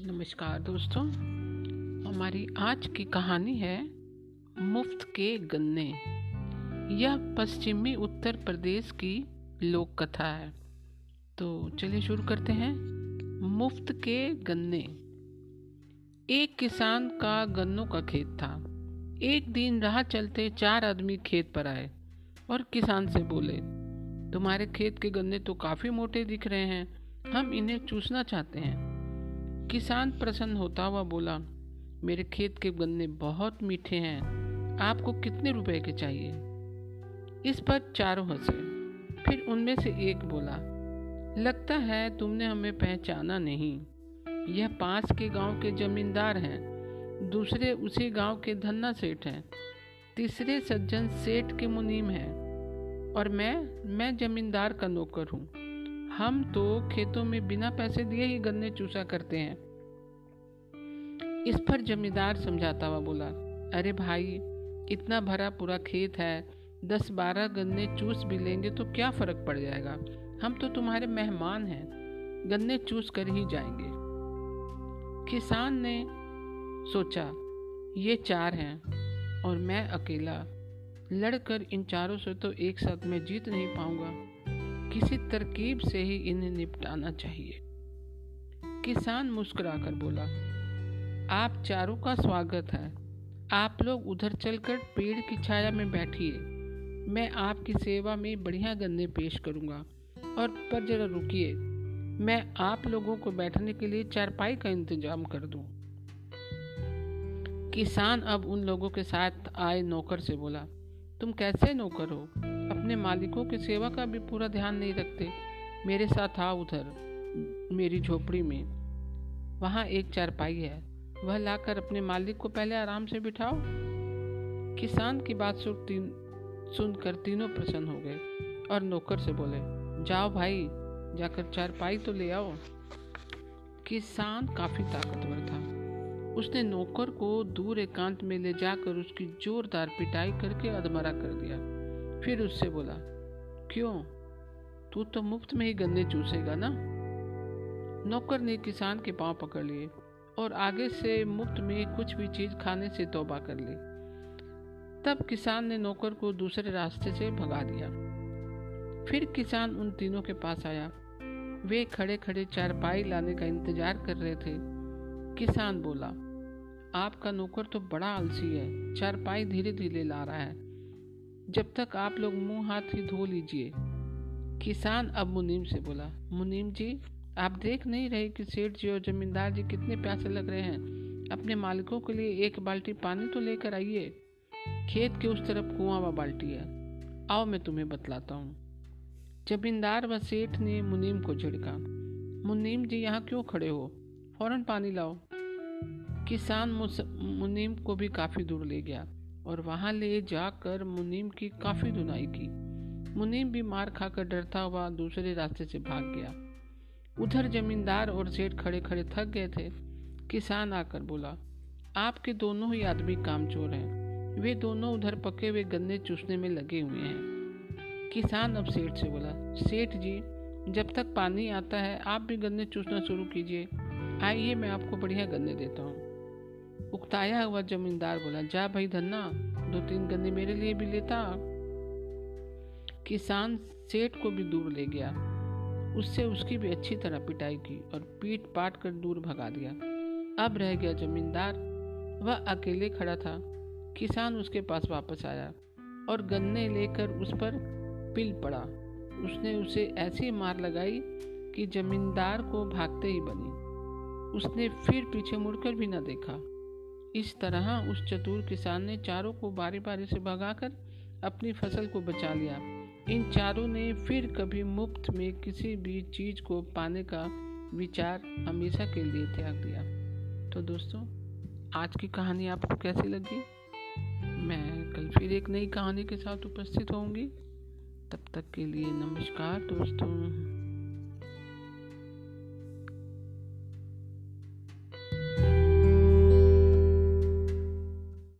नमस्कार दोस्तों, हमारी आज की कहानी है मुफ़्त के गन्ने। यह पश्चिमी उत्तर प्रदेश की लोक कथा है। तो चलिए शुरू करते हैं। मुफ़्त के गन्ने। एक किसान का गन्नों का खेत था। एक दिन राह चलते चार आदमी खेत पर आए और किसान से बोले, तुम्हारे खेत के गन्ने तो काफ़ी मोटे दिख रहे हैं। हम इन्हें चूसना चाहते हैं। किसान प्रसन्न होता हुआ बोला, मेरे खेत के गन्ने बहुत मीठे हैं। आपको कितने रुपए के चाहिए? इस पर चारों हंसे। फिर उनमें से एक बोला, लगता है तुमने हमें पहचाना नहीं। यह पास के गाँव के जमींदार हैं, दूसरे उसी गाँव के धन्ना सेठ हैं, तीसरे सज्जन सेठ के मुनीम हैं, और मैं मैं जमींदार का नौकर हूँ। हम तो खेतों में बिना पैसे दिए ही गन्ने चूसा करते हैं। इस पर जमींदार समझाता हुआ बोला, अरे भाई, इतना भरा पूरा खेत है दस बारह गन्ने चूस भी लेंगे तो क्या फ़र्क पड़ जाएगा? हम तो तुम्हारे मेहमान हैं, गन्ने चूस कर ही जाएँगे। किसान ने सोचा, ये चार हैं और मैं अकेला। लड़कर इन चारों से तो एक साथ में जीत नहीं पाऊँगा। किसी तरकीब से ही इन्हें निपटाना चाहिए। किसान मुस्कुराकर बोला आप चारों का स्वागत है। आप लोग उधर चलकर पेड़ की छाया में बैठिए। मैं आपकी सेवा में बढ़िया गन्ने पेश करूँगा। और पर जरा रुकिए। मैं आप लोगों को बैठने के लिए चारपाई का इंतज़ाम कर दूँ। किसान अब उन लोगों के साथ आए नौकर से बोला, तुम कैसे नौकर हो? अपने मालिकों की सेवा का भी पूरा ध्यान नहीं रखते। मेरे साथ आओ उधर, मेरी झोपड़ी में। वहाँ एक चारपाई है। वह लाकर अपने मालिक को पहले आराम से बिठाओ। किसान की बात सुन तीन सुनकर तीनों प्रसन्न हो गए और नौकर से बोले, जाओ भाई, जाकर चारपाई तो ले आओ। किसान काफ़ी ताकतवर था। उसने नौकर को दूर एकांत में ले जाकर उसकी जोरदार पिटाई करके अधमरा कर दिया। फिर उससे बोला, क्यों? तू तो मुफ़्त में ही गन्ने चूसेगा ना? नौकर ने किसान के पाँव पकड़ लिए। और आगे से मुफ़्त में कुछ भी चीज़ खाने से तौबा कर ली। तब किसान ने नौकर को दूसरे रास्ते से भगा दिया। फिर किसान उन तीनों के पास आया। वे खड़े खड़े चारपाई लाने का इंतज़ार कर रहे थे। किसान बोला, आपका नौकर तो बड़ा आलसी है। चारपाई धीरे धीरे ला रहा है। जब तक आप लोग मुँह हाथ ही धो लीजिए। किसान अब मुनीम से बोला, मुनीम जी आप देख नहीं रहे कि सेठ जी और जमींदार जी कितने प्यासे लग रहे हैं। अपने मालिकों के लिए एक बाल्टी पानी तो लेकर आइए। खेत के उस तरफ़ कुआँ व बाल्टी है। आओ मैं तुम्हें बतलाता हूँ। जमींदार व सेठ ने मुनीम को झिड़का। मुनीम जी यहाँ क्यों खड़े हो? फ़ौरन पानी लाओ। किसान मुनीम को भी काफ़ी दूर ले गया और वहाँ ले जाकर मुनीम की काफ़ी धुनाई की। मुनीम भी मार खाकर डरता हुआ दूसरे रास्ते से भाग गया। उधर जमींदार और सेठ खड़े खड़े थक गए थे। किसान आकर बोला, आपके दोनों ही आदमी कामचोर हैं। वे दोनों उधर पके हुए गन्ने चूसने में लगे हुए हैं। किसान अब सेठ से बोला, सेठ जी, जब तक पानी आता है, आप भी गन्ने चूसना शुरू कीजिए। आइए, मैं आपको बढ़िया गन्ने देता हूँ। उकताया हुआ जमींदार बोला, जा भाई धन्ना, दो तीन गन्ने मेरे लिए भी लेता। किसान सेठ को भी दूर ले गया। उससे उसकी भी अच्छी तरह पिटाई की और पीट पाट कर दूर भगा दिया। अब रह गया जमींदार। वह अकेले खड़ा था। किसान उसके पास वापस आया और गन्ने लेकर उस पर पिल पड़ा। उसने उसे ऐसी मार लगाई कि जमींदार को भागते ही बनी। उसने फिर पीछे मुड़कर भी न देखा। इस तरह उस चतुर किसान ने चारों को बारी बारी से भगाकर अपनी फ़सल को बचा लिया। इन चारों ने फिर कभी मुफ़्त में किसी भी चीज़ को पाने का विचार हमेशा के लिए त्याग दिया। तो दोस्तों, आज की कहानी आपको कैसी लगी? मैं कल फिर एक नई कहानी के साथ उपस्थित होंगी। तब तक के लिए नमस्कार दोस्तों।